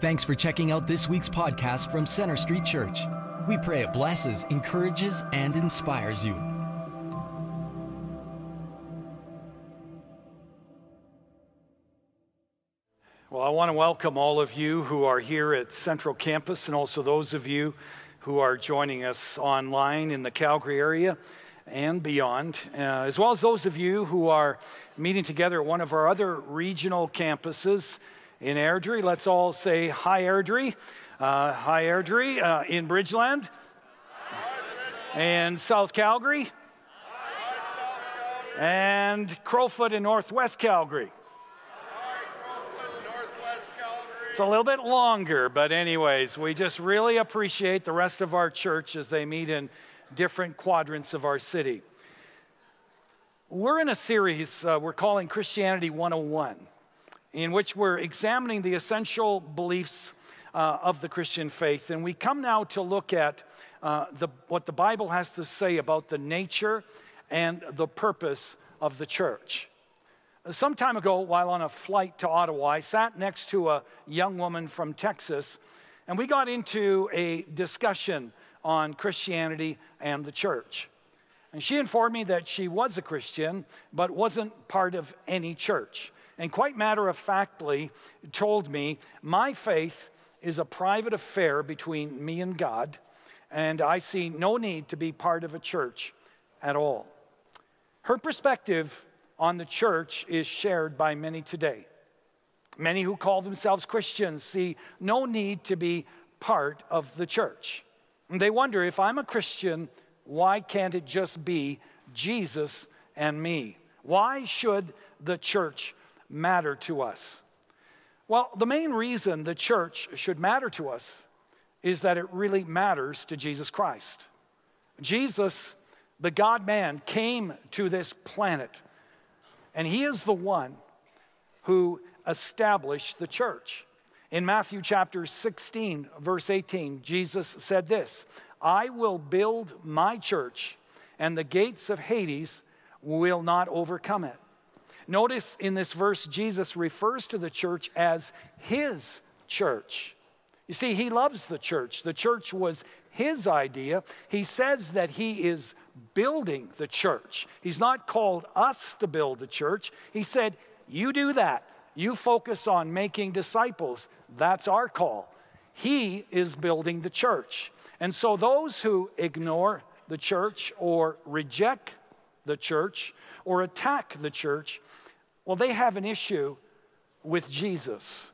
Thanks for checking out this week's podcast from Center Street Church. We pray it blesses, encourages, and inspires you. Well, I want to welcome all of you who are here at Central Campus and also those of you who are joining us online in the Calgary area and beyond, uh, as well as those of you who are meeting together at one of our other regional campuses in Airdrie. Let's all say hi, Airdrie. Uh, hi, Airdrie. Uh, in Bridgeland. And South Calgary. And Crowfoot in Northwest Calgary. It's a little bit longer, but, anyways, we just really appreciate the rest of our church as they meet in different quadrants of our city. We're in a series uh, we're calling Christianity 101 in which we're examining the essential beliefs uh, of the Christian faith. And we come now to look at uh, the, what the Bible has to say about the nature and the purpose of the church. Some time ago, while on a flight to Ottawa, I sat next to a young woman from Texas, and we got into a discussion on Christianity and the church. And she informed me that she was a Christian, but wasn't part of any church and quite matter of factly told me, My faith is a private affair between me and God, and I see no need to be part of a church at all. Her perspective on the church is shared by many today. Many who call themselves Christians see no need to be part of the church. And they wonder if I'm a Christian, why can't it just be Jesus and me? Why should the church matter to us? Well, the main reason the church should matter to us is that it really matters to Jesus Christ. Jesus, the God man, came to this planet, and he is the one who established the church. In Matthew chapter 16, verse 18, Jesus said this I will build my church, and the gates of Hades will not overcome it. Notice in this verse, Jesus refers to the church as his church. You see, he loves the church. The church was his idea. He says that he is building the church. He's not called us to build the church. He said, You do that. You focus on making disciples. That's our call. He is building the church. And so those who ignore the church or reject the church or attack the church well, they have an issue with Jesus.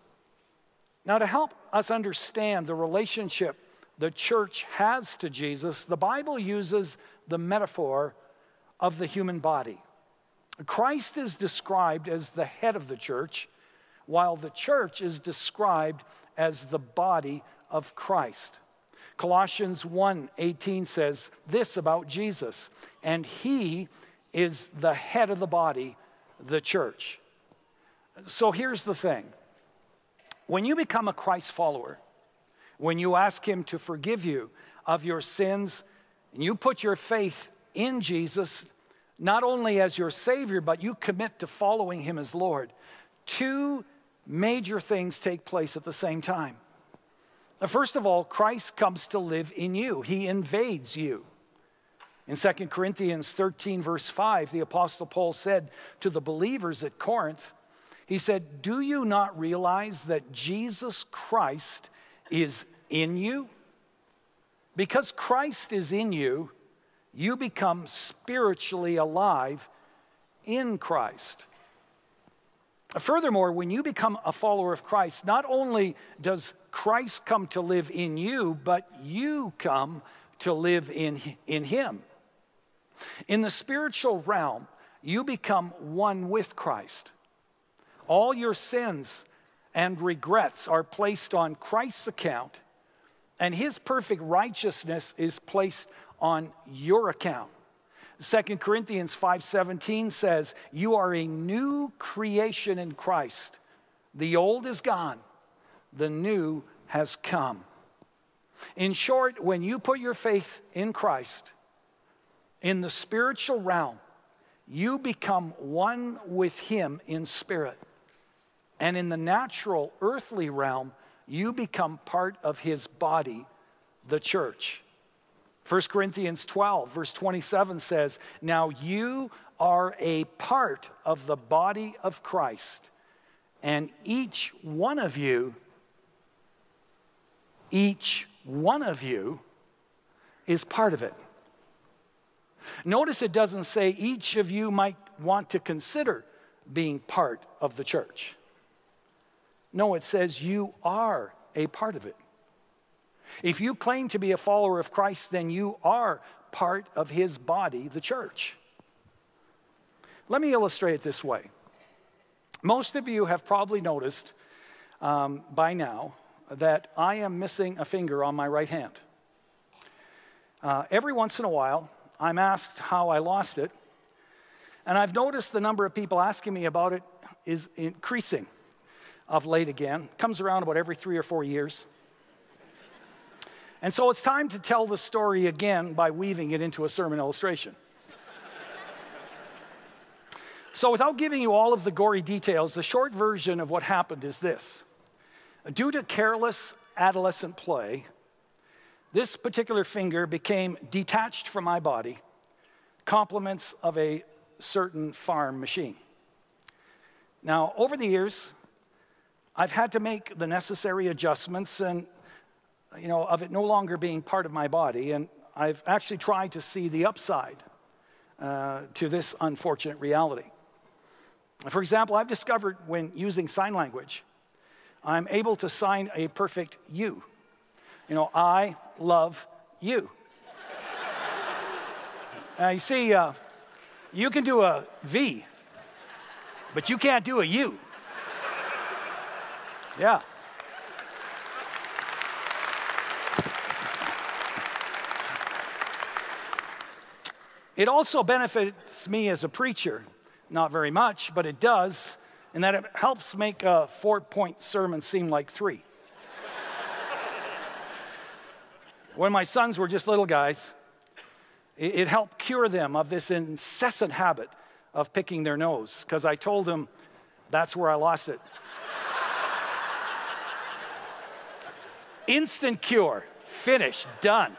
Now, to help us understand the relationship the church has to Jesus, the Bible uses the metaphor of the human body. Christ is described as the head of the church, while the church is described as the body of Christ. Colossians 1:18 says this about Jesus, and he is the head of the body, the church. So here's the thing when you become a Christ follower, when you ask Him to forgive you of your sins, and you put your faith in Jesus, not only as your Savior, but you commit to following Him as Lord, two major things take place at the same time. First of all, Christ comes to live in you, He invades you. In 2 Corinthians 13, verse 5, the Apostle Paul said to the believers at Corinth, he said, Do you not realize that Jesus Christ is in you? Because Christ is in you, you become spiritually alive in Christ. Uh, furthermore, when you become a follower of Christ, not only does Christ come to live in you, but you come to live in, in Him. In the spiritual realm, you become one with Christ. All your sins and regrets are placed on Christ's account, and his perfect righteousness is placed on your account. 2 Corinthians 5:17 says, "You are a new creation in Christ. The old is gone, the new has come." In short, when you put your faith in Christ, in the spiritual realm, you become one with Him in spirit. And in the natural, earthly realm, you become part of his body, the church. 1 Corinthians 12, verse 27 says, Now you are a part of the body of Christ, and each one of you, each one of you is part of it. Notice it doesn't say each of you might want to consider being part of the church. No, it says you are a part of it. If you claim to be a follower of Christ, then you are part of his body, the church. Let me illustrate it this way. Most of you have probably noticed um, by now that I am missing a finger on my right hand. Uh, every once in a while, I'm asked how I lost it, and I've noticed the number of people asking me about it is increasing of late again. Comes around about every three or four years. And so it's time to tell the story again by weaving it into a sermon illustration. so, without giving you all of the gory details, the short version of what happened is this Due to careless adolescent play, this particular finger became detached from my body, complements of a certain farm machine. Now, over the years, I've had to make the necessary adjustments and you know, of it no longer being part of my body. And I've actually tried to see the upside uh, to this unfortunate reality. For example, I've discovered when using sign language, I'm able to sign a perfect you. You know, I love you. now, you see, uh, you can do a V, but you can't do a U. Yeah. It also benefits me as a preacher, not very much, but it does, in that it helps make a four point sermon seem like three. When my sons were just little guys, it, it helped cure them of this incessant habit of picking their nose, because I told them that's where I lost it. Instant cure, finished, done.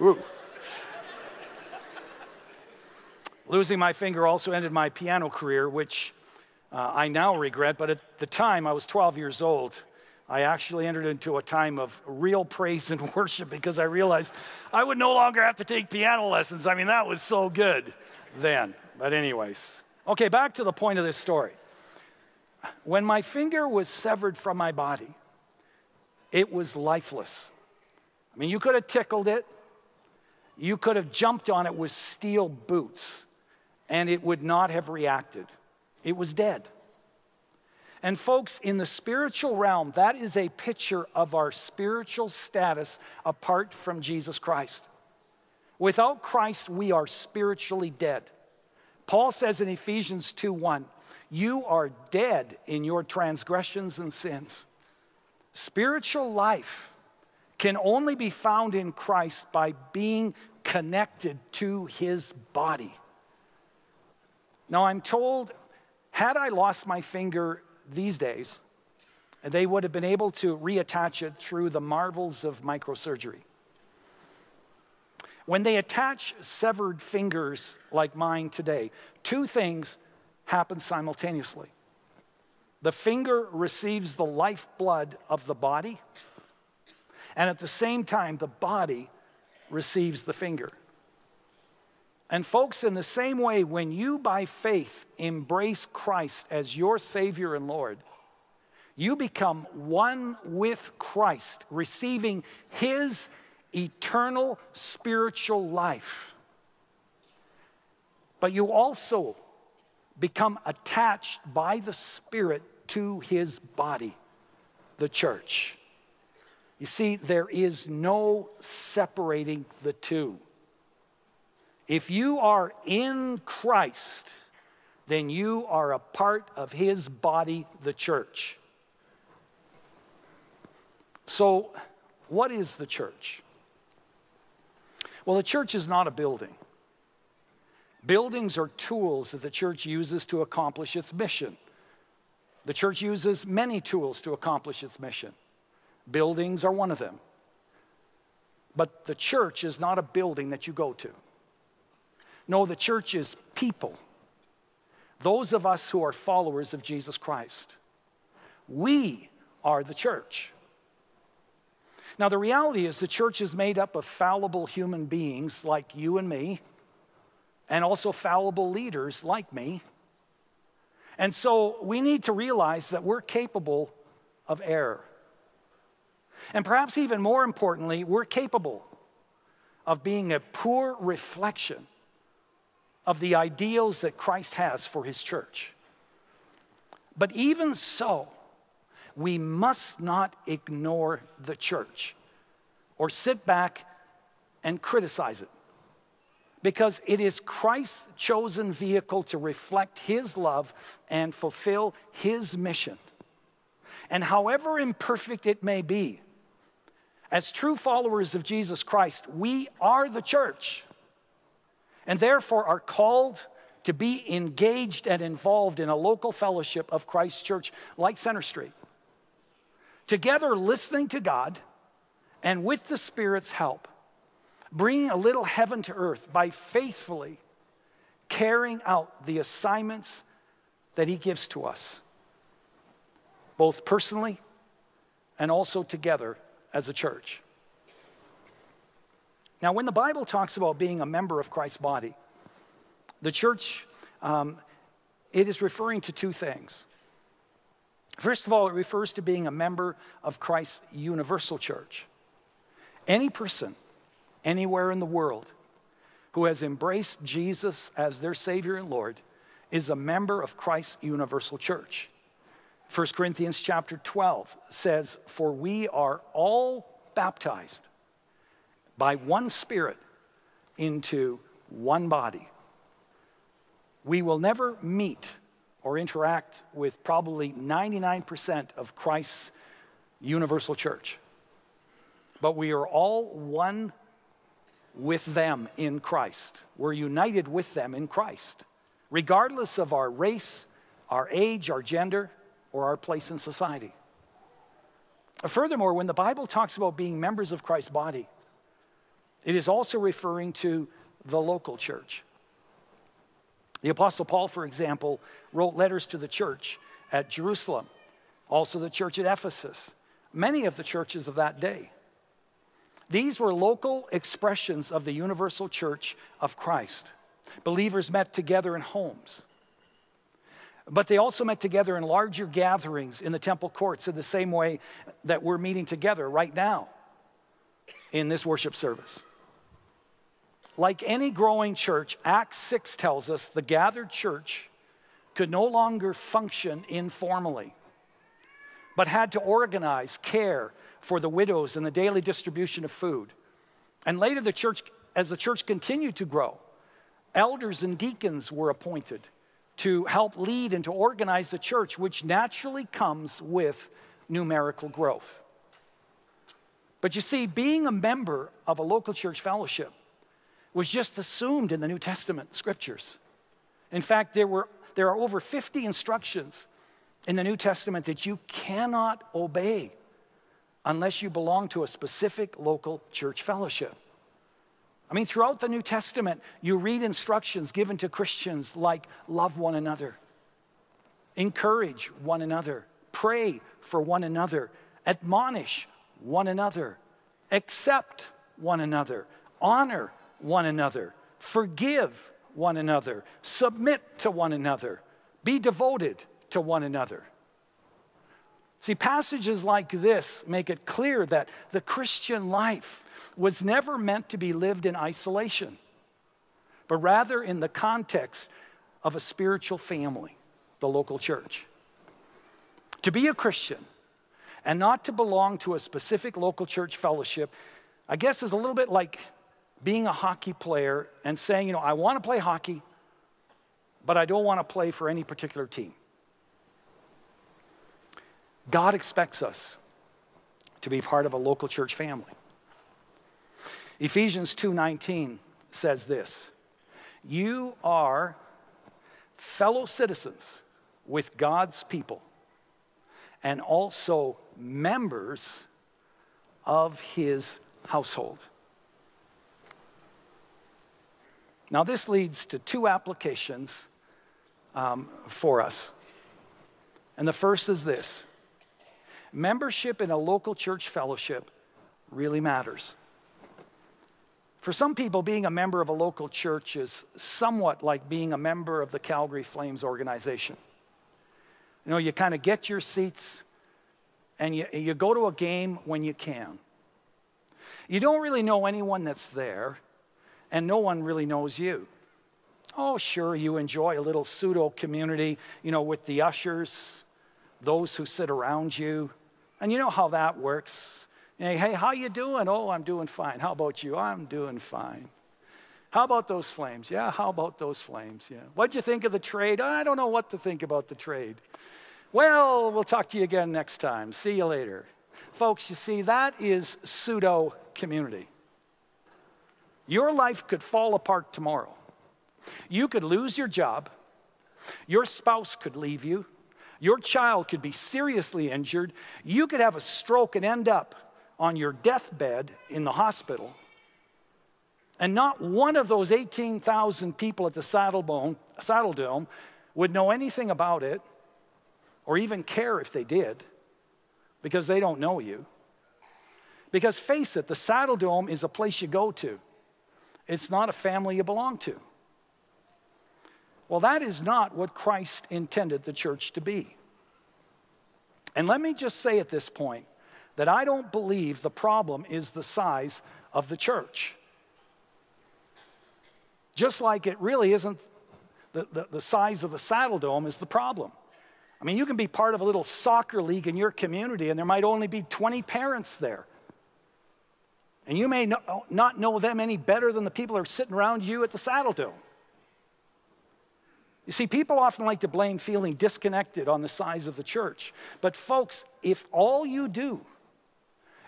Ooh. Losing my finger also ended my piano career, which uh, I now regret, but at the time I was 12 years old. I actually entered into a time of real praise and worship because I realized I would no longer have to take piano lessons. I mean, that was so good then. But, anyways, okay, back to the point of this story. When my finger was severed from my body, it was lifeless. I mean, you could have tickled it, you could have jumped on it with steel boots and it would not have reacted. It was dead. And, folks, in the spiritual realm, that is a picture of our spiritual status apart from Jesus Christ. Without Christ, we are spiritually dead. Paul says in Ephesians 2 1, you are dead in your transgressions and sins. Spiritual life can only be found in Christ by being connected to his body. Now, I'm told, had I lost my finger these days, they would have been able to reattach it through the marvels of microsurgery. When they attach severed fingers like mine today, two things happen simultaneously. The finger receives the lifeblood of the body, and at the same time, the body receives the finger. And, folks, in the same way, when you by faith embrace Christ as your Savior and Lord, you become one with Christ, receiving His eternal spiritual life. But you also become attached by the Spirit to His body, the church. You see, there is no separating the two. If you are in Christ, then you are a part of his body, the church. So, what is the church? Well, the church is not a building. Buildings are tools that the church uses to accomplish its mission. The church uses many tools to accomplish its mission. Buildings are one of them. But the church is not a building that you go to. No, the church is people. Those of us who are followers of Jesus Christ. We are the church. Now, the reality is the church is made up of fallible human beings like you and me, and also fallible leaders like me. And so we need to realize that we're capable of error. And perhaps even more importantly, we're capable of being a poor reflection of the ideals that Christ has for his church. But even so, we must not ignore the church or sit back and criticize it. Because it is Christ's chosen vehicle to reflect his love and fulfill his mission. And however imperfect it may be, as true followers of Jesus Christ, we are the church and therefore are called to be engaged and involved in a local fellowship of Christ's church like Center Street. Together, listening to God and with the Spirit's help, bringing a little heaven to earth by faithfully carrying out the assignments that He gives to us, both personally and also together as a church. Now, when the Bible talks about being a member of Christ's body, the church, um, it is referring to two things. First of all, it refers to being a member of Christ's universal church. Any person, anywhere in the world, who has embraced Jesus as their Savior and Lord is a member of Christ's universal church. 1 Corinthians chapter 12 says, For we are all baptized by one Spirit into one body. We will never meet or interact with probably 99% of Christ's universal church, but we are all one with them in Christ. We're united with them in Christ, regardless of our race, our age, our gender, or our place in society. Furthermore, when the Bible talks about being members of Christ's body, it is also referring to the local church. The Apostle Paul, for example, wrote letters to the church at Jerusalem, also the church at Ephesus, many of the churches of that day. These were local expressions of the universal church of Christ. Believers met together in homes. But they also met together in larger gatherings in the temple courts in the same way that we're meeting together right now in this worship service. Like any growing church, Acts 6 tells us the gathered church could no longer function informally, but had to organize care for the widows and the daily distribution of food. And later, the church, as the church continued to grow, elders and deacons were appointed to help lead and to organize the church, which naturally comes with numerical growth. But you see, being a member of a local church fellowship was just assumed in the New Testament scriptures. In fact, there, were, there are over 50 instructions in the New Testament that you cannot obey unless you belong to a specific local church fellowship. I mean, throughout the New Testament, you read instructions given to Christians like love one another, encourage one another, pray for one another, admonish one another, accept one another, honor one another, forgive one another, submit to one another, be devoted to one another. See, passages like this make it clear that the Christian life was never meant to be lived in isolation, but rather in the context of a spiritual family, the local church. To be a Christian and not to belong to a specific local church fellowship, I guess, is a little bit like being a hockey player and saying, you know, I want to play hockey, but I don't want to play for any particular team. God expects us to be part of a local church family. Ephesians 2:19 says this, "You are fellow citizens with God's people and also members of his household. Now, this leads to two applications um, for us. And the first is this membership in a local church fellowship really matters. For some people, being a member of a local church is somewhat like being a member of the Calgary Flames organization. You know, you kind of get your seats and you, you go to a game when you can. You don't really know anyone that's there, and no one really knows you. Oh, sure, you enjoy a little pseudo community, you know, with the ushers, those who sit around you. And you know how that works. hey, how you doing? Oh, I'm doing fine. How about you? I'm doing fine. How about those flames? Yeah, how about those flames? Yeah. What'd you think of the trade? I don't know what to think about the trade. Well, we'll talk to you again next time. See you later. Folks, you see, that is pseudo community. Your life could fall apart tomorrow. You could lose your job. Your spouse could leave you. Your child could be seriously injured. You could have a stroke and end up on your deathbed in the hospital. And not one of those 18,000 people at the Saddle Dome would know anything about it or even care if they did because they don't know you. Because face it, the Saddledome is a place you go to, it's not a family you belong to. Well, that is not what Christ intended the church to be. And let me just say at this point that I don't believe the problem is the size of the church. Just like it really isn't the, the, the size of the saddle dome is the problem. I mean, you can be part of a little soccer league in your community, and there might only be 20 parents there. And you may not know them any better than the people who are sitting around you at the Saddledome. You see, people often like to blame feeling disconnected on the size of the church. But, folks, if all you do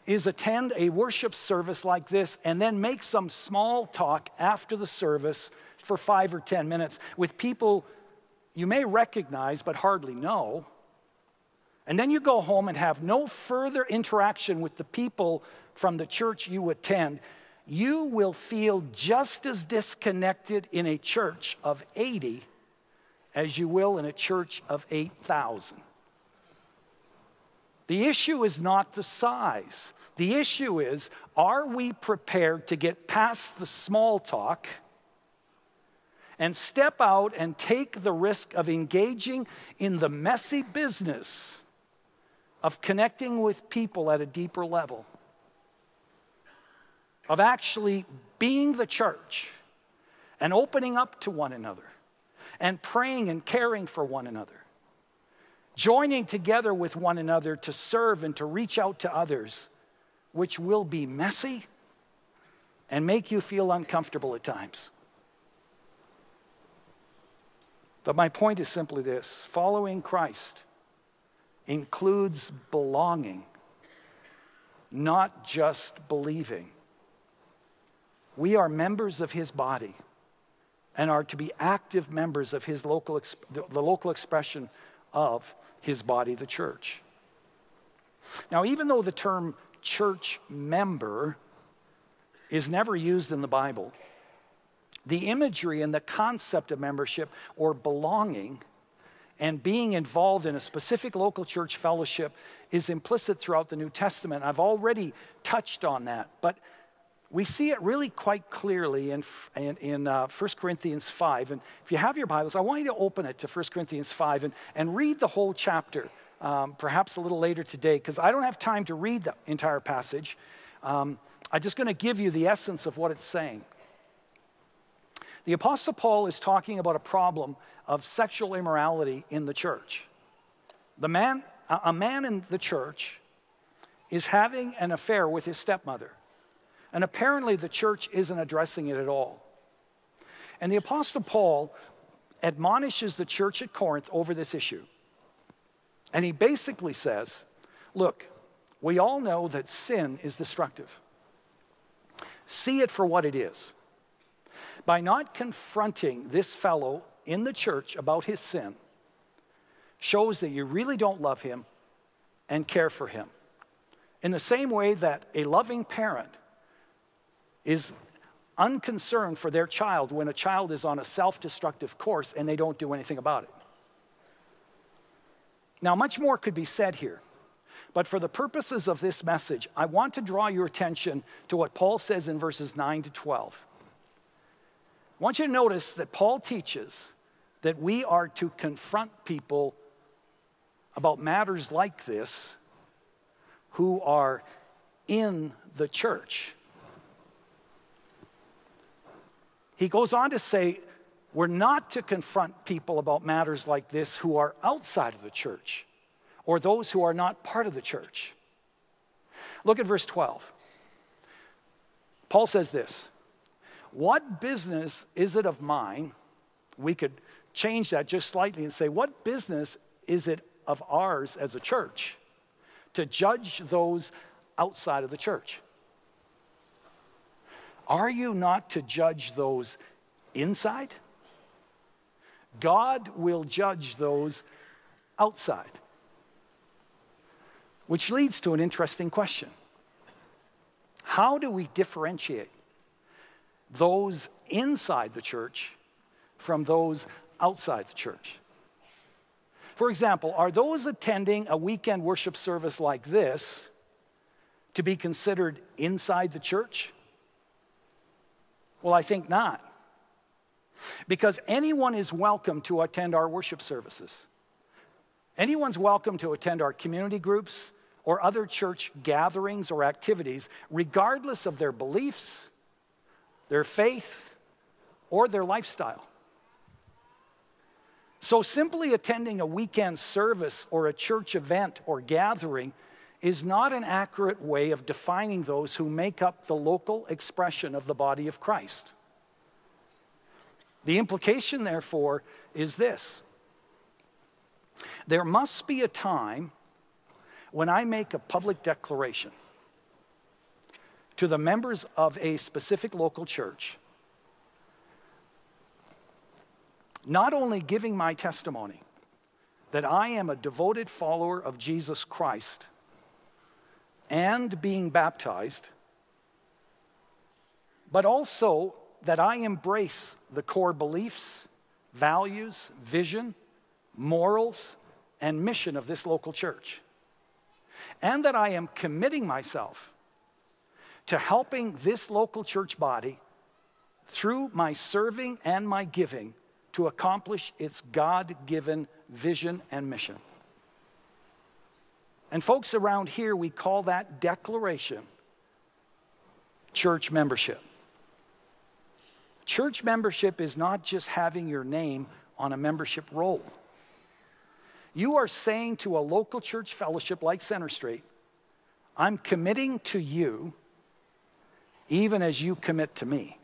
is attend a worship service like this and then make some small talk after the service for five or 10 minutes with people you may recognize but hardly know, and then you go home and have no further interaction with the people from the church you attend, you will feel just as disconnected in a church of 80 as you will in a church of 8,000. The issue is not the size. The issue is are we prepared to get past the small talk and step out and take the risk of engaging in the messy business of connecting with people at a deeper level? Of actually being the church and opening up to one another and praying and caring for one another, joining together with one another to serve and to reach out to others, which will be messy and make you feel uncomfortable at times. But my point is simply this following Christ includes belonging, not just believing. We are members of his body and are to be active members of his local, the, local expression of his body, the church. Now, even though the term church member is never used in the Bible, the imagery and the concept of membership or belonging and being involved in a specific local church fellowship is implicit throughout the New Testament. I've already touched on that, but we see it really quite clearly in, in, in uh, 1 Corinthians 5. And if you have your Bibles, I want you to open it to 1 Corinthians 5 and, and read the whole chapter, um, perhaps a little later today, because I don't have time to read the entire passage. Um, I'm just going to give you the essence of what it's saying. The Apostle Paul is talking about a problem of sexual immorality in the church. The man, a man in the church is having an affair with his stepmother. And apparently, the church isn't addressing it at all. And the Apostle Paul admonishes the church at Corinth over this issue. And he basically says, Look, we all know that sin is destructive. See it for what it is. By not confronting this fellow in the church about his sin, shows that you really don't love him and care for him. In the same way that a loving parent is unconcerned for their child when a child is on a self destructive course and they don't do anything about it. Now, much more could be said here, but for the purposes of this message, I want to draw your attention to what Paul says in verses 9 to 12. I want you to notice that Paul teaches that we are to confront people about matters like this who are in the church. He goes on to say, we're not to confront people about matters like this who are outside of the church or those who are not part of the church. Look at verse 12. Paul says this What business is it of mine? We could change that just slightly and say, What business is it of ours as a church to judge those outside of the church? Are you not to judge those inside? God will judge those outside. Which leads to an interesting question How do we differentiate those inside the church from those outside the church? For example, are those attending a weekend worship service like this to be considered inside the church? Well, I think not. Because anyone is welcome to attend our worship services. Anyone's welcome to attend our community groups or other church gatherings or activities, regardless of their beliefs, their faith, or their lifestyle. So, simply attending a weekend service or a church event or gathering is not an accurate way of defining those who make up the local expression of the body of Christ. The implication, therefore, is this there must be a time when I make a public declaration to the members of a specific local church, not only giving my testimony that I am a devoted follower of Jesus Christ and being baptized, but also that I embrace the core beliefs, values, vision, morals, and mission of this local church. And that I am committing myself to helping this local church body through my serving and my giving to accomplish its God given vision and mission. And folks around here, we call that declaration church membership. Church membership is not just having your name on a membership roll. You are saying to a local church fellowship like Center Street, I'm committing to you even as you commit to me.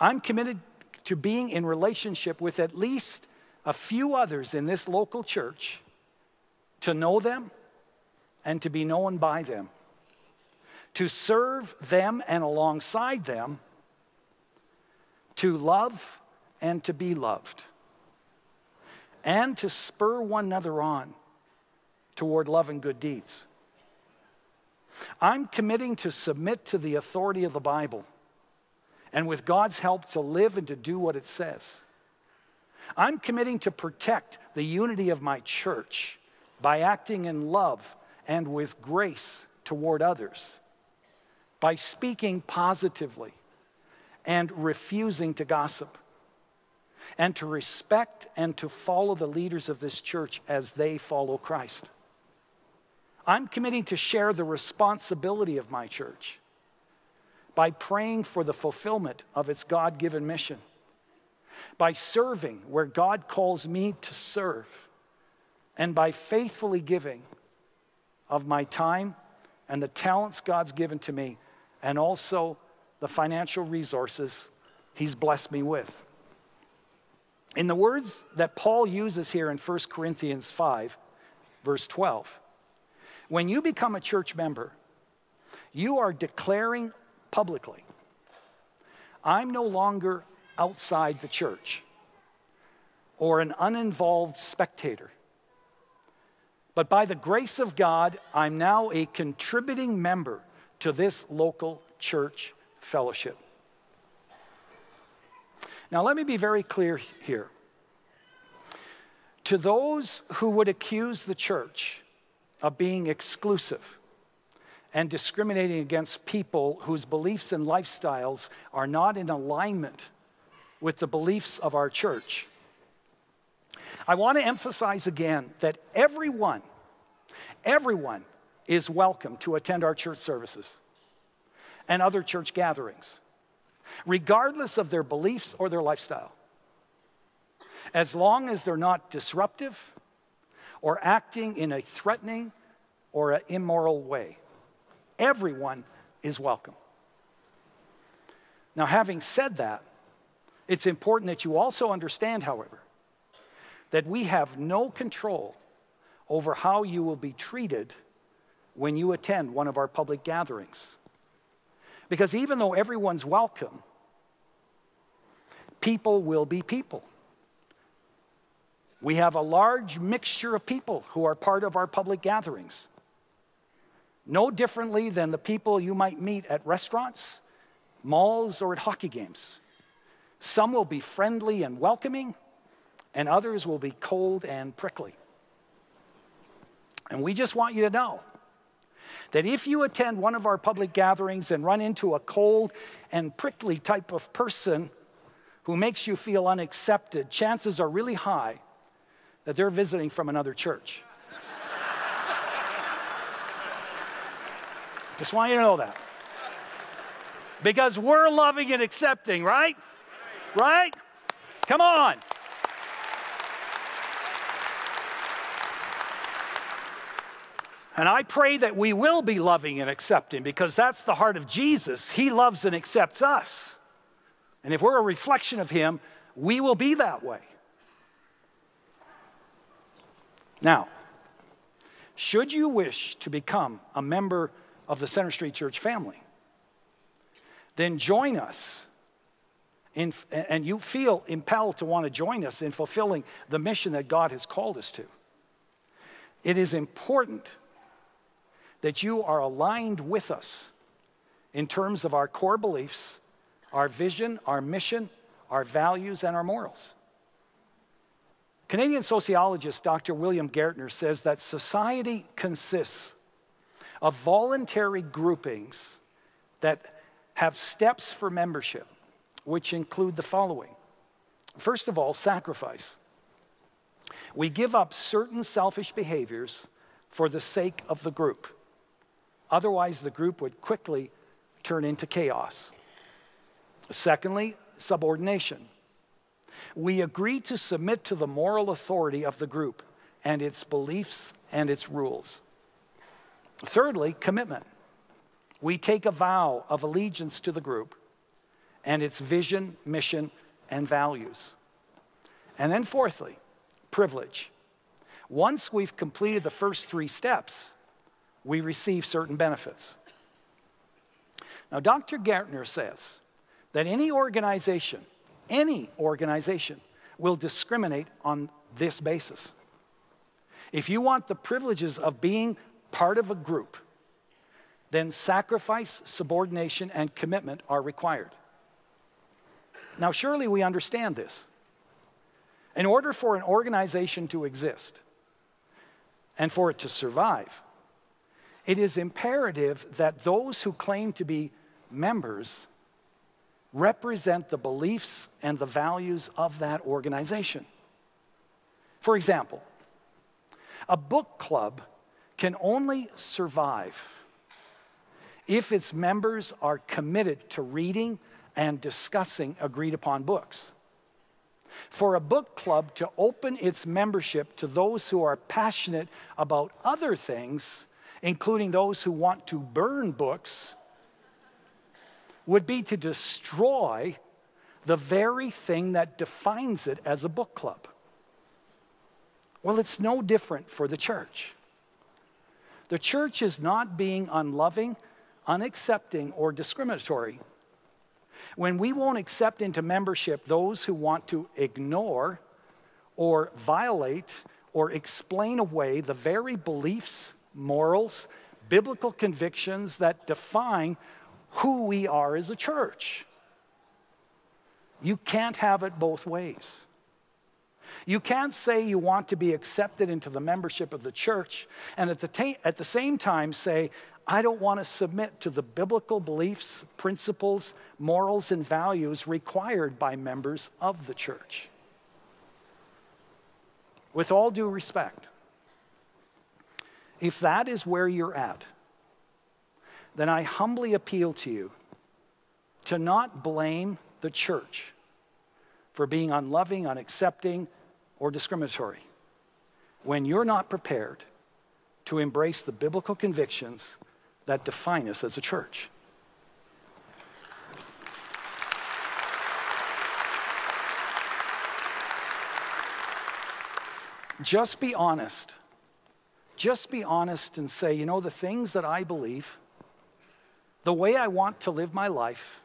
I'm committed to being in relationship with at least a few others in this local church to know them and to be known by them, to serve them and alongside them to love and to be loved, and to spur one another on toward love and good deeds. I'm committing to submit to the authority of the Bible and with God's help to live and to do what it says. I'm committing to protect the unity of my church by acting in love and with grace toward others, by speaking positively and refusing to gossip, and to respect and to follow the leaders of this church as they follow Christ. I'm committing to share the responsibility of my church by praying for the fulfillment of its God given mission, by serving where God calls me to serve, and by faithfully giving of my time and the talents God's given to me, and also the financial resources he's blessed me with. In the words that Paul uses here in 1 Corinthians 5, verse 12, when you become a church member, you are declaring publicly, I'm no longer outside the church or an uninvolved spectator, But by the grace of God, I'm now a contributing member to this local church fellowship. Now, let me be very clear here. To those who would accuse the church of being exclusive and discriminating against people whose beliefs and lifestyles are not in alignment with the beliefs of our church, I want to emphasize again that everyone, everyone is welcome to attend our church services and other church gatherings, regardless of their beliefs or their lifestyle. As long as they're not disruptive or acting in a threatening or an immoral way. Everyone is welcome. Now, having said that, it's important that you also understand, however, that we have no control over how you will be treated when you attend one of our public gatherings. Because even though everyone's welcome, people will be people. We have a large mixture of people who are part of our public gatherings. No differently than the people you might meet at restaurants, malls, or at hockey games. Some will be friendly and welcoming, and others will be cold and prickly. And we just want you to know that if you attend one of our public gatherings and run into a cold and prickly type of person who makes you feel unaccepted, chances are really high that they're visiting from another church. Just want you to know that. Because we're loving and accepting, right? Right? Come on. And I pray that we will be loving and accepting because that's the heart of Jesus. He loves and accepts us. And if we're a reflection of Him, we will be that way. Now, should you wish to become a member of the Center Street Church family, then join us. In, and you feel impelled to want to join us in fulfilling the mission that God has called us to. It is important that you are aligned with us in terms of our core beliefs, our vision, our mission, our values, and our morals. Canadian sociologist Dr. William Gairdner says that society consists of voluntary groupings that have steps for membership, which include the following. First of all, sacrifice. We give up certain selfish behaviors for the sake of the group. Otherwise, the group would quickly turn into chaos. Secondly, subordination we agree to submit to the moral authority of the group and its beliefs and its rules. Thirdly, commitment. We take a vow of allegiance to the group and its vision, mission, and values. And then, fourthly, privilege. Once we've completed the first three steps, we receive certain benefits. Now, Dr. Gairdner says that any organization any organization will discriminate on this basis. If you want the privileges of being part of a group, then sacrifice, subordination, and commitment are required. Now, surely we understand this. In order for an organization to exist and for it to survive, it is imperative that those who claim to be members represent the beliefs and the values of that organization. For example, a book club can only survive if its members are committed to reading and discussing agreed upon books. For a book club to open its membership to those who are passionate about other things, including those who want to burn books, would be to destroy the very thing that defines it as a book club. Well, it's no different for the church. The church is not being unloving, unaccepting, or discriminatory. When we won't accept into membership those who want to ignore or violate or explain away the very beliefs, morals, biblical convictions that define who we are as a church. You can't have it both ways. You can't say you want to be accepted into the membership of the church and at the, ta- at the same time say, I don't want to submit to the biblical beliefs, principles, morals, and values required by members of the church. With all due respect, if that is where you're at, then I humbly appeal to you to not blame the church for being unloving, unaccepting, or discriminatory when you're not prepared to embrace the biblical convictions that define us as a church. Just be honest. Just be honest and say, you know, the things that I believe, the way I want to live my life,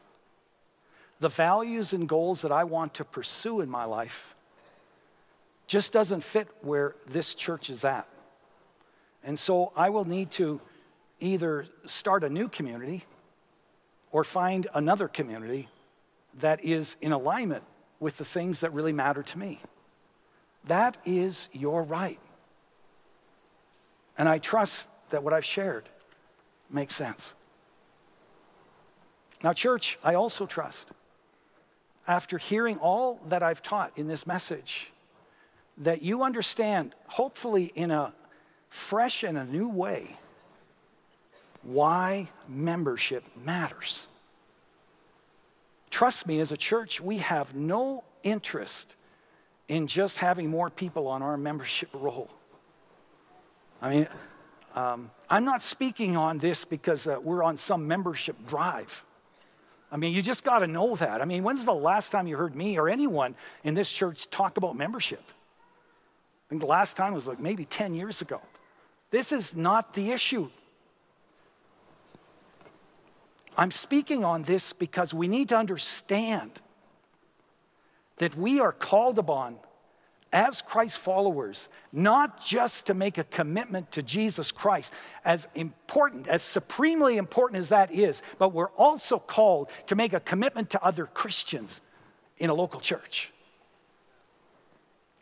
the values and goals that I want to pursue in my life just doesn't fit where this church is at. And so I will need to either start a new community or find another community that is in alignment with the things that really matter to me. That is your right. And I trust that what I've shared makes sense. Now, church, I also trust after hearing all that I've taught in this message, that you understand, hopefully in a fresh and a new way, why membership matters. Trust me, as a church, we have no interest in just having more people on our membership roll. I mean, um, I'm not speaking on this because uh, we're on some membership drive. I mean, you just got to know that. I mean, when's the last time you heard me or anyone in this church talk about membership? I think the last time was like maybe 10 years ago. This is not the issue. I'm speaking on this because we need to understand that we are called upon as Christ followers, not just to make a commitment to Jesus Christ, as important, as supremely important as that is, but we're also called to make a commitment to other Christians in a local church.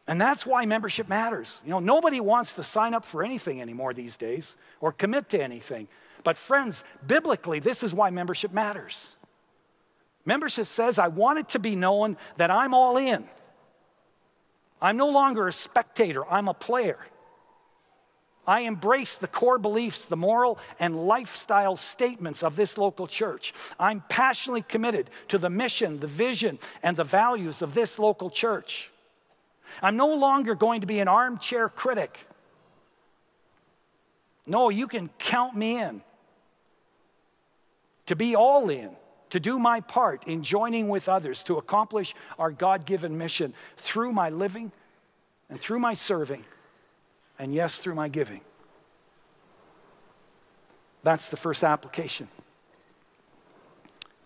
And that's why membership matters. You know, nobody wants to sign up for anything anymore these days or commit to anything. But, friends, biblically, this is why membership matters. Membership says, I want it to be known that I'm all in. I'm no longer a spectator, I'm a player. I embrace the core beliefs, the moral and lifestyle statements of this local church. I'm passionately committed to the mission, the vision, and the values of this local church. I'm no longer going to be an armchair critic. No, you can count me in to be all in to do my part in joining with others to accomplish our God given mission through my living and through my serving, and yes, through my giving. That's the first application.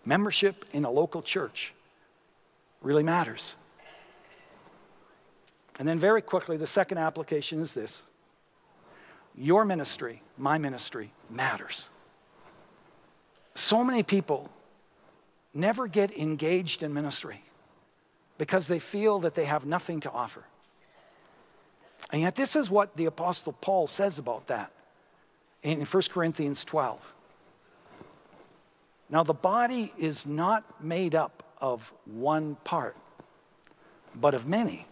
Membership in a local church really matters. And then, very quickly, the second application is this your ministry, my ministry, matters. So many people never get engaged in ministry because they feel that they have nothing to offer. And yet, this is what the Apostle Paul says about that in 1 Corinthians 12. Now, the body is not made up of one part, but of many.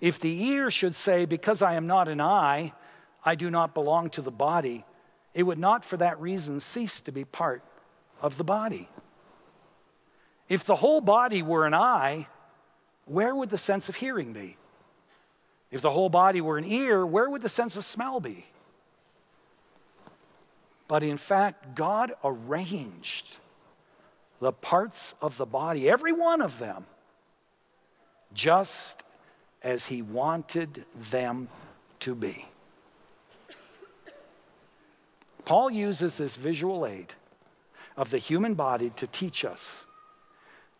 If the ear should say, Because I am not an eye, I do not belong to the body, it would not for that reason cease to be part of the body. If the whole body were an eye, where would the sense of hearing be? If the whole body were an ear, where would the sense of smell be? But in fact, God arranged the parts of the body, every one of them, just as He wanted them to be. Paul uses this visual aid of the human body to teach us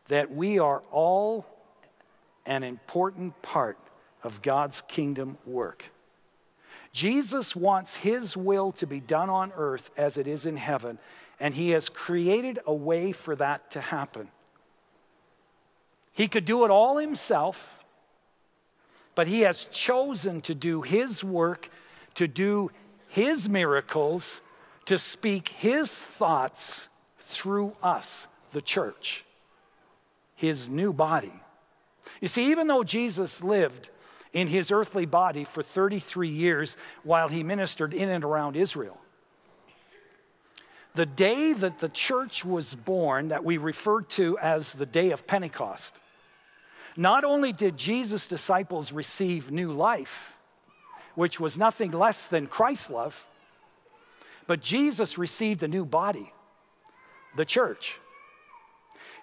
that we are all an important part of God's kingdom work. Jesus wants his will to be done on earth as it is in heaven, and he has created a way for that to happen. He could do it all himself, but he has chosen to do his work, to do his miracles, to speak his thoughts through us, the church, his new body. You see, even though Jesus lived in his earthly body for 33 years while he ministered in and around Israel. The day that the church was born, that we refer to as the day of Pentecost, not only did Jesus' disciples receive new life, which was nothing less than Christ's love, but Jesus received a new body, the church.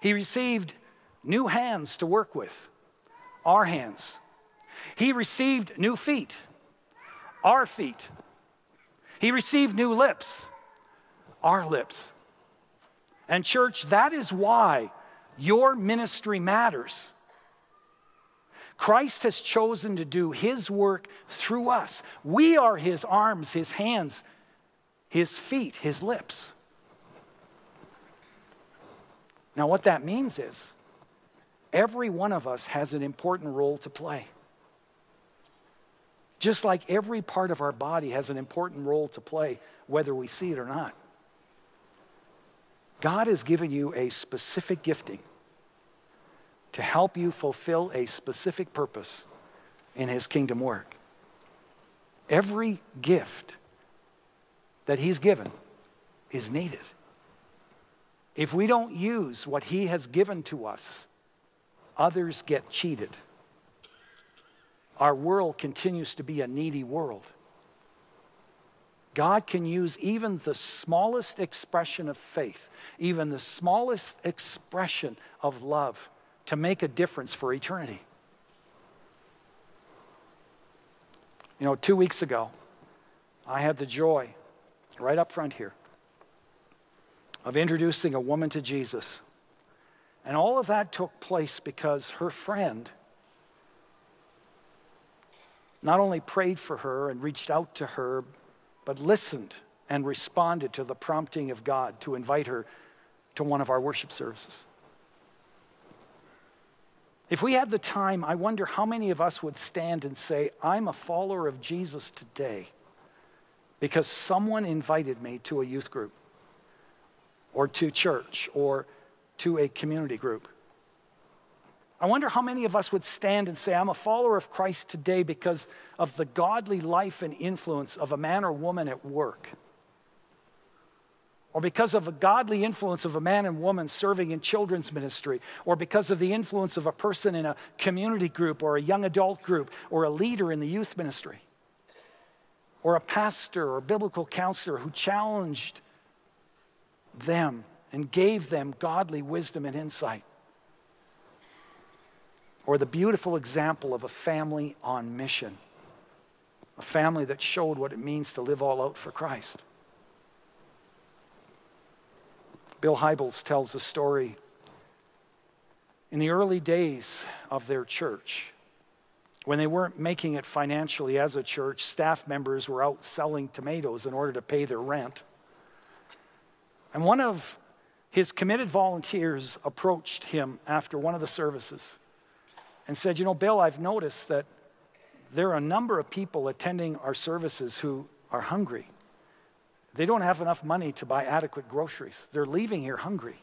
He received new hands to work with, our hands. He received new feet, our feet. He received new lips, our lips. And, church, that is why your ministry matters. Christ has chosen to do his work through us. We are his arms, his hands, his feet, his lips. Now, what that means is every one of us has an important role to play. Just like every part of our body has an important role to play, whether we see it or not. God has given you a specific gifting to help you fulfill a specific purpose in His kingdom work. Every gift that He's given is needed. If we don't use what He has given to us, others get cheated our world continues to be a needy world. God can use even the smallest expression of faith, even the smallest expression of love to make a difference for eternity. You know, two weeks ago, I had the joy, right up front here, of introducing a woman to Jesus. And all of that took place because her friend not only prayed for her and reached out to her, but listened and responded to the prompting of God to invite her to one of our worship services. If we had the time, I wonder how many of us would stand and say, I'm a follower of Jesus today because someone invited me to a youth group or to church or to a community group. I wonder how many of us would stand and say, I'm a follower of Christ today because of the godly life and influence of a man or woman at work. Or because of a godly influence of a man and woman serving in children's ministry, or because of the influence of a person in a community group, or a young adult group, or a leader in the youth ministry, or a pastor or biblical counselor who challenged them and gave them godly wisdom and insight or the beautiful example of a family on mission, a family that showed what it means to live all out for Christ. Bill Hybels tells a story. In the early days of their church, when they weren't making it financially as a church, staff members were out selling tomatoes in order to pay their rent. And one of his committed volunteers approached him after one of the services and said, You know, Bill, I've noticed that there are a number of people attending our services who are hungry. They don't have enough money to buy adequate groceries. They're leaving here hungry.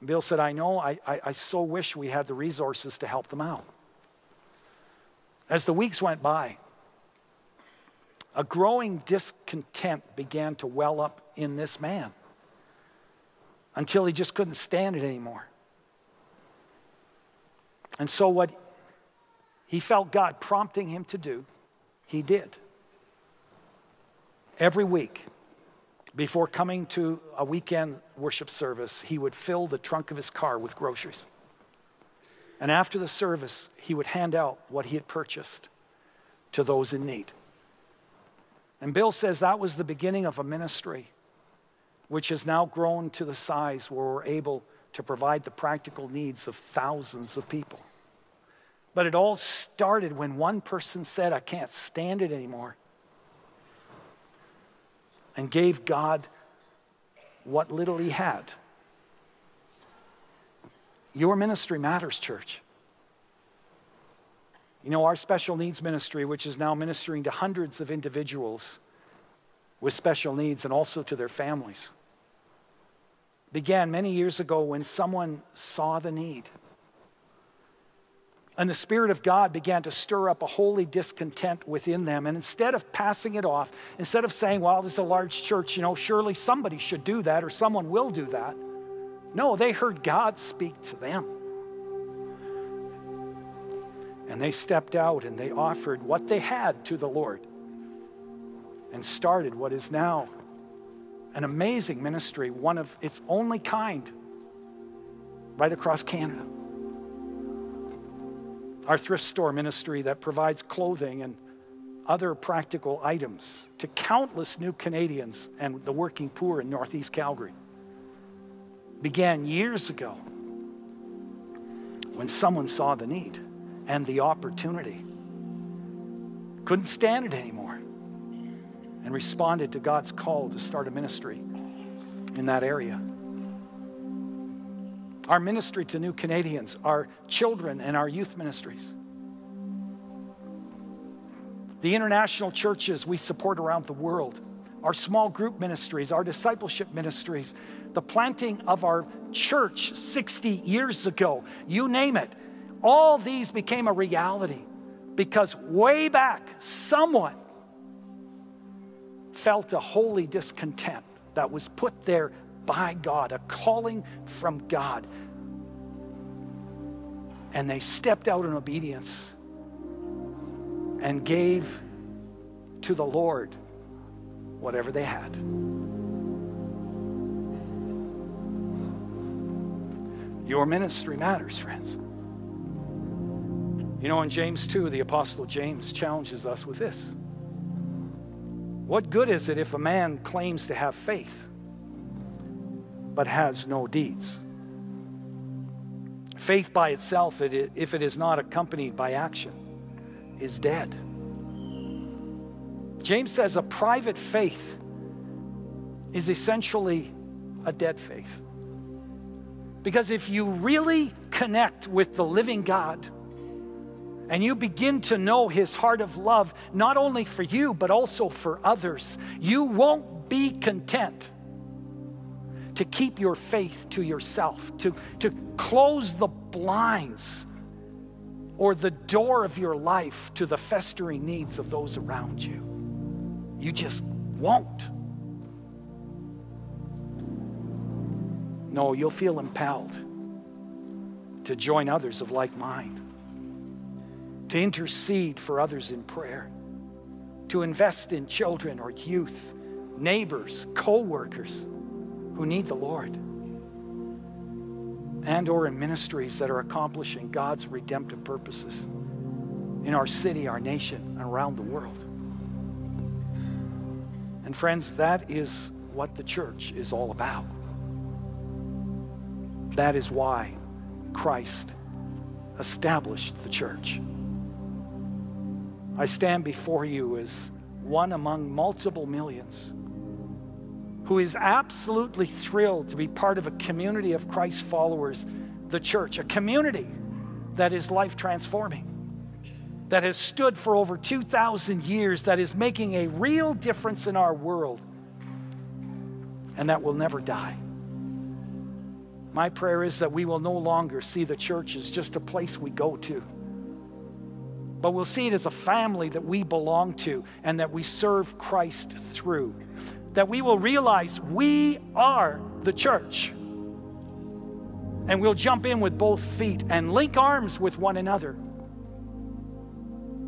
And Bill said, I know, I, I, I so wish we had the resources to help them out. As the weeks went by, a growing discontent began to well up in this man until he just couldn't stand it anymore. And so, what he felt God prompting him to do, he did. Every week, before coming to a weekend worship service, he would fill the trunk of his car with groceries. And after the service, he would hand out what he had purchased to those in need. And Bill says that was the beginning of a ministry which has now grown to the size where we're able to provide the practical needs of thousands of people. But it all started when one person said, I can't stand it anymore, and gave God what little he had. Your ministry matters, church. You know, our special needs ministry, which is now ministering to hundreds of individuals with special needs and also to their families, began many years ago when someone saw the need. And the Spirit of God began to stir up a holy discontent within them. And instead of passing it off, instead of saying, well, this is a large church, you know, surely somebody should do that or someone will do that. No, they heard God speak to them. And they stepped out and they offered what they had to the Lord and started what is now an amazing ministry, one of its only kind, right across Canada. Our thrift store ministry that provides clothing and other practical items to countless new Canadians and the working poor in Northeast Calgary began years ago when someone saw the need and the opportunity, couldn't stand it anymore, and responded to God's call to start a ministry in that area our ministry to new Canadians, our children, and our youth ministries. The international churches we support around the world, our small group ministries, our discipleship ministries, the planting of our church 60 years ago, you name it. All these became a reality because way back, someone felt a holy discontent that was put there by God, a calling from God. And they stepped out in obedience and gave to the Lord whatever they had. Your ministry matters, friends. You know, in James 2, the Apostle James challenges us with this What good is it if a man claims to have faith? but has no deeds. Faith by itself, if it is not accompanied by action, is dead. James says a private faith is essentially a dead faith. Because if you really connect with the living God and you begin to know his heart of love, not only for you, but also for others, you won't be content to keep your faith to yourself, to, to close the blinds or the door of your life to the festering needs of those around you. You just won't. No, you'll feel impelled to join others of like mind, to intercede for others in prayer, to invest in children or youth, neighbors, co workers who need the Lord and or in ministries that are accomplishing God's redemptive purposes in our city, our nation, and around the world. And friends, that is what the church is all about. That is why Christ established the church. I stand before you as one among multiple millions who is absolutely thrilled to be part of a community of Christ followers, the church, a community that is life transforming, that has stood for over 2,000 years, that is making a real difference in our world, and that will never die. My prayer is that we will no longer see the church as just a place we go to, but we'll see it as a family that we belong to and that we serve Christ through that we will realize we are the church. And we'll jump in with both feet and link arms with one another.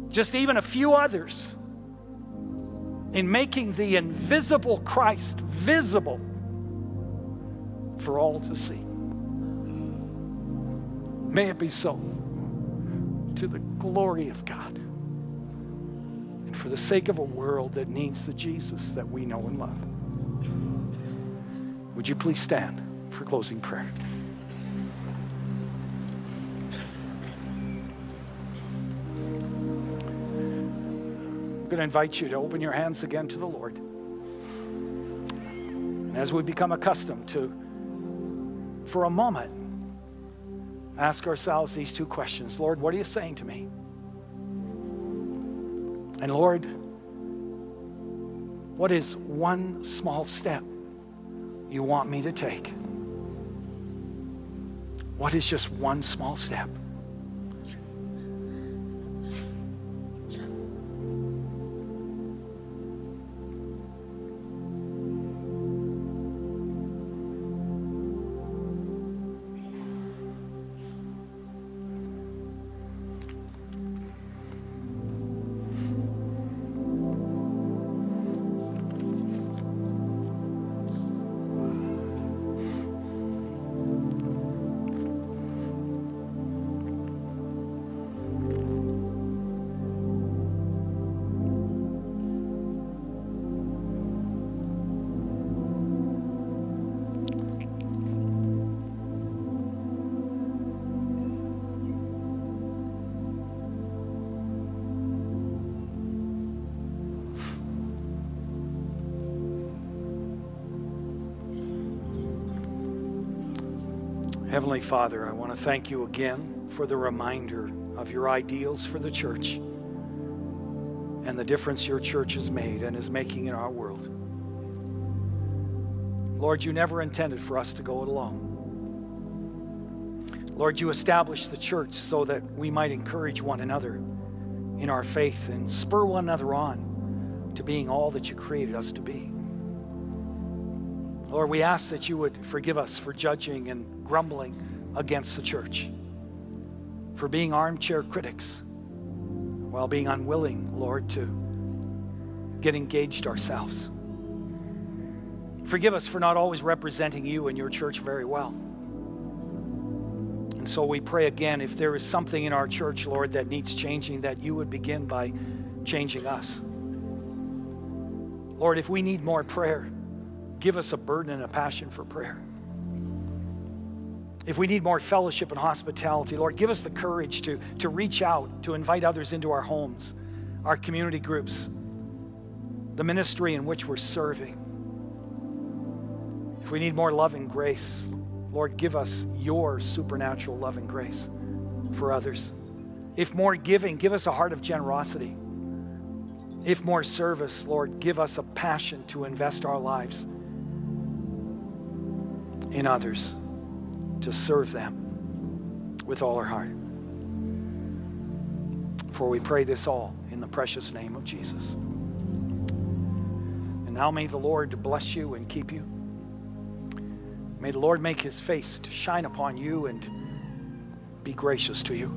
Just even a few others in making the invisible Christ visible for all to see. May it be so to the glory of God and for the sake of a world that needs the Jesus that we know and love. Would you please stand for closing prayer? I'm going to invite you to open your hands again to the Lord. And as we become accustomed to, for a moment, ask ourselves these two questions Lord, what are you saying to me? And Lord, what is one small step you want me to take? What is just one small step? Heavenly Father, I want to thank you again for the reminder of your ideals for the church and the difference your church has made and is making in our world. Lord, you never intended for us to go it alone. Lord, you established the church so that we might encourage one another in our faith and spur one another on to being all that you created us to be. Lord, we ask that you would forgive us for judging and grumbling against the church, for being armchair critics, while being unwilling, Lord, to get engaged ourselves. Forgive us for not always representing you and your church very well. And so we pray again if there is something in our church, Lord, that needs changing, that you would begin by changing us. Lord, if we need more prayer, give us a burden and a passion for prayer. If we need more fellowship and hospitality, Lord, give us the courage to, to reach out, to invite others into our homes, our community groups, the ministry in which we're serving. If we need more love and grace, Lord, give us your supernatural love and grace for others. If more giving, give us a heart of generosity. If more service, Lord, give us a passion to invest our lives in others, to serve them with all our heart. For we pray this all in the precious name of Jesus. And now may the Lord bless you and keep you. May the Lord make his face to shine upon you and be gracious to you.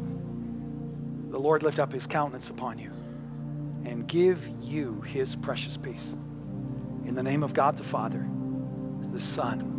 The Lord lift up his countenance upon you and give you his precious peace. In the name of God the Father, the Son,